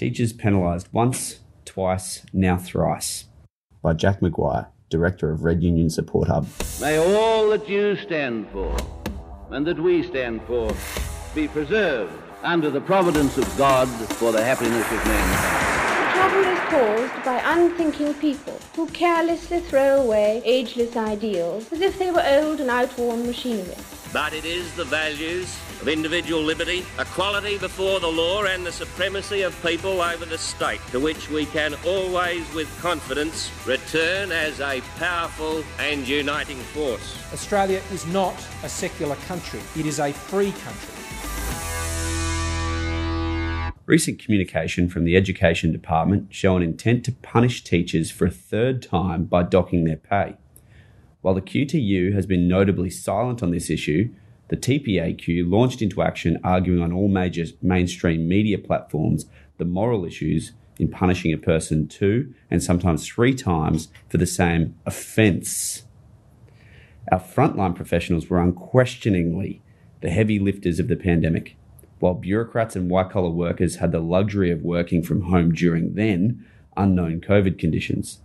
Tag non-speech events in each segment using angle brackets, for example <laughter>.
Teachers penalised once, twice, now thrice. By Jack McGuire, Director of Red Union Support Hub. May all that you stand for and that we stand for be preserved under the providence of God for the happiness of mankind. Trouble is caused by unthinking people who carelessly throw away ageless ideals as if they were old and outworn machinery. But it is the values of individual liberty, equality before the law, and the supremacy of people over the state to which we can always, with confidence, return as a powerful and uniting force. Australia is not a secular country, it is a free country. Recent communication from the Education Department show an intent to punish teachers for a third time by docking their pay. While the QTU has been notably silent on this issue, the TPAQ launched into action arguing on all major mainstream media platforms the moral issues in punishing a person two and sometimes three times for the same offence. Our frontline professionals were unquestioningly the heavy lifters of the pandemic, while bureaucrats and white collar workers had the luxury of working from home during then unknown COVID conditions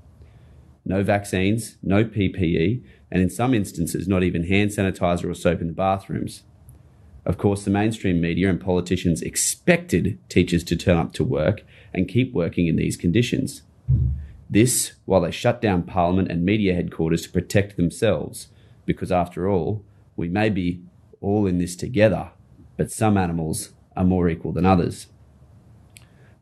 no vaccines, no PPE, and in some instances, not even hand sanitizer or soap in the bathrooms. Of course, the mainstream media and politicians expected teachers to turn up to work and keep working in these conditions. This while they shut down Parliament and media headquarters to protect themselves, because after all, we may be all in this together, but some animals are more equal than others.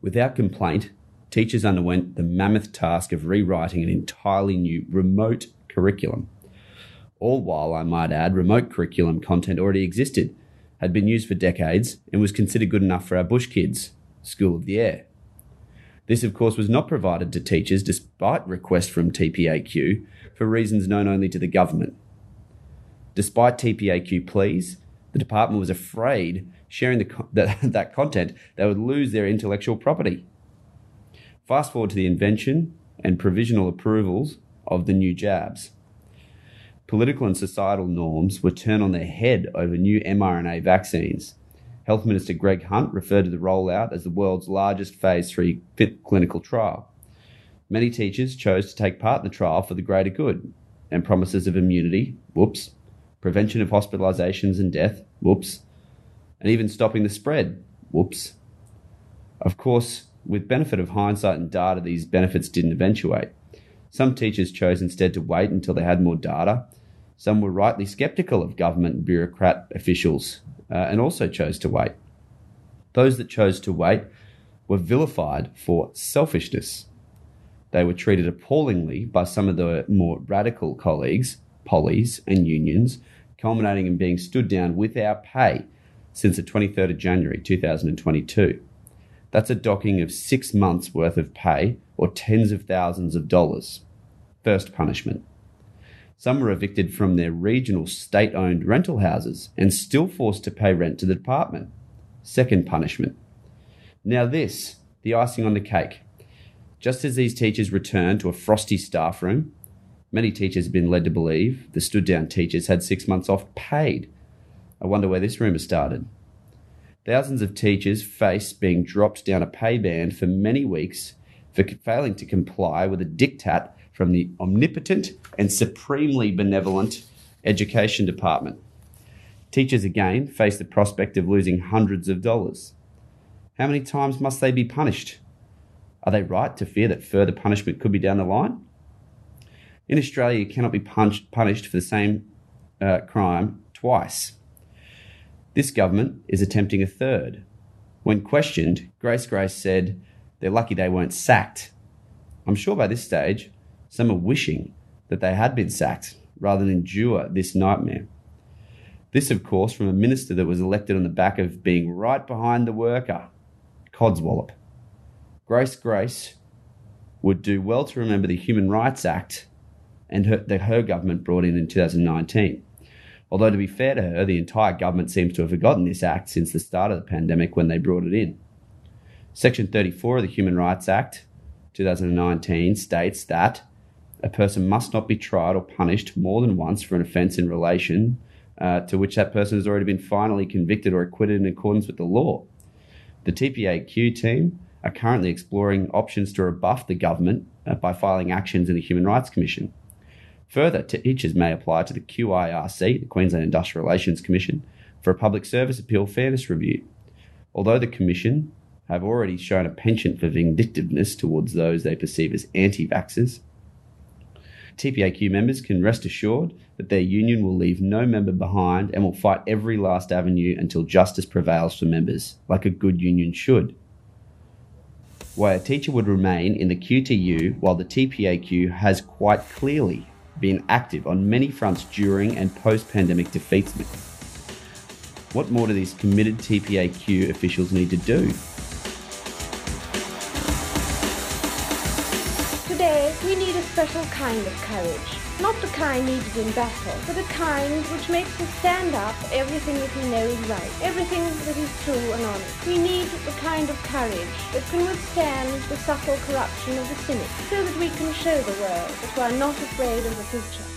Without complaint, teachers underwent the mammoth task of rewriting an entirely new remote curriculum. All while, I might add, remote curriculum content already existed, had been used for decades, and was considered good enough for our bush kids, School of the Air. This, of course, was not provided to teachers despite requests from TPAQ for reasons known only to the government. Despite TPAQ pleas, the department was afraid sharing the, <laughs> that, that content, they would lose their intellectual property. Fast forward to the invention and provisional approvals of the new jabs. Political and societal norms were turned on their head over new mRNA vaccines. Health Minister Greg Hunt referred to the rollout as the world's largest phase 3 clinical trial. Many teachers chose to take part in the trial for the greater good, and promises of immunity, whoops, prevention of hospitalizations and death, whoops, and even stopping the spread, whoops. Of course, with benefit of hindsight and data, these benefits didn't eventuate. Some teachers chose instead to wait until they had more data. Some were rightly skeptical of government and bureaucrat officials uh, and also chose to wait. Those that chose to wait were vilified for selfishness. They were treated appallingly by some of the more radical colleagues, pollies, and unions, culminating in being stood down without pay since the 23rd of January 2022. That's a docking of six months' worth of pay or tens of thousands of dollars. First punishment. Some were evicted from their regional state owned rental houses and still forced to pay rent to the department. Second punishment. Now, this, the icing on the cake. Just as these teachers returned to a frosty staff room, many teachers have been led to believe the stood down teachers had six months off paid. I wonder where this rumour started. Thousands of teachers face being dropped down a pay band for many weeks for failing to comply with a diktat from the omnipotent and supremely benevolent Education Department. Teachers again face the prospect of losing hundreds of dollars. How many times must they be punished? Are they right to fear that further punishment could be down the line? In Australia, you cannot be punished for the same uh, crime twice. This government is attempting a third. When questioned, Grace Grace said they're lucky they weren't sacked. I'm sure by this stage, some are wishing that they had been sacked rather than endure this nightmare. This, of course, from a minister that was elected on the back of being right behind the worker, Codswallop. Grace Grace would do well to remember the Human Rights Act and her, that her government brought in in 2019. Although, to be fair to her, the entire government seems to have forgotten this act since the start of the pandemic when they brought it in. Section 34 of the Human Rights Act 2019 states that a person must not be tried or punished more than once for an offence in relation uh, to which that person has already been finally convicted or acquitted in accordance with the law. The TPAQ team are currently exploring options to rebuff the government uh, by filing actions in the Human Rights Commission. Further, teachers may apply to the QIRC, the Queensland Industrial Relations Commission, for a public service appeal fairness review. Although the Commission have already shown a penchant for vindictiveness towards those they perceive as anti vaxxers, TPAQ members can rest assured that their union will leave no member behind and will fight every last avenue until justice prevails for members, like a good union should why a teacher would remain in the QTU while the TPAQ has quite clearly been active on many fronts during and post pandemic defeatsment. What more do these committed TPAQ officials need to do? Today, we need a special kind of courage. Not the kind needed in battle, but the kind which makes us stand up for everything that we know is right, everything that is true and honest. We need the kind of courage that can withstand the subtle corruption of the cynic, so that we can show the world that we are not afraid of the future.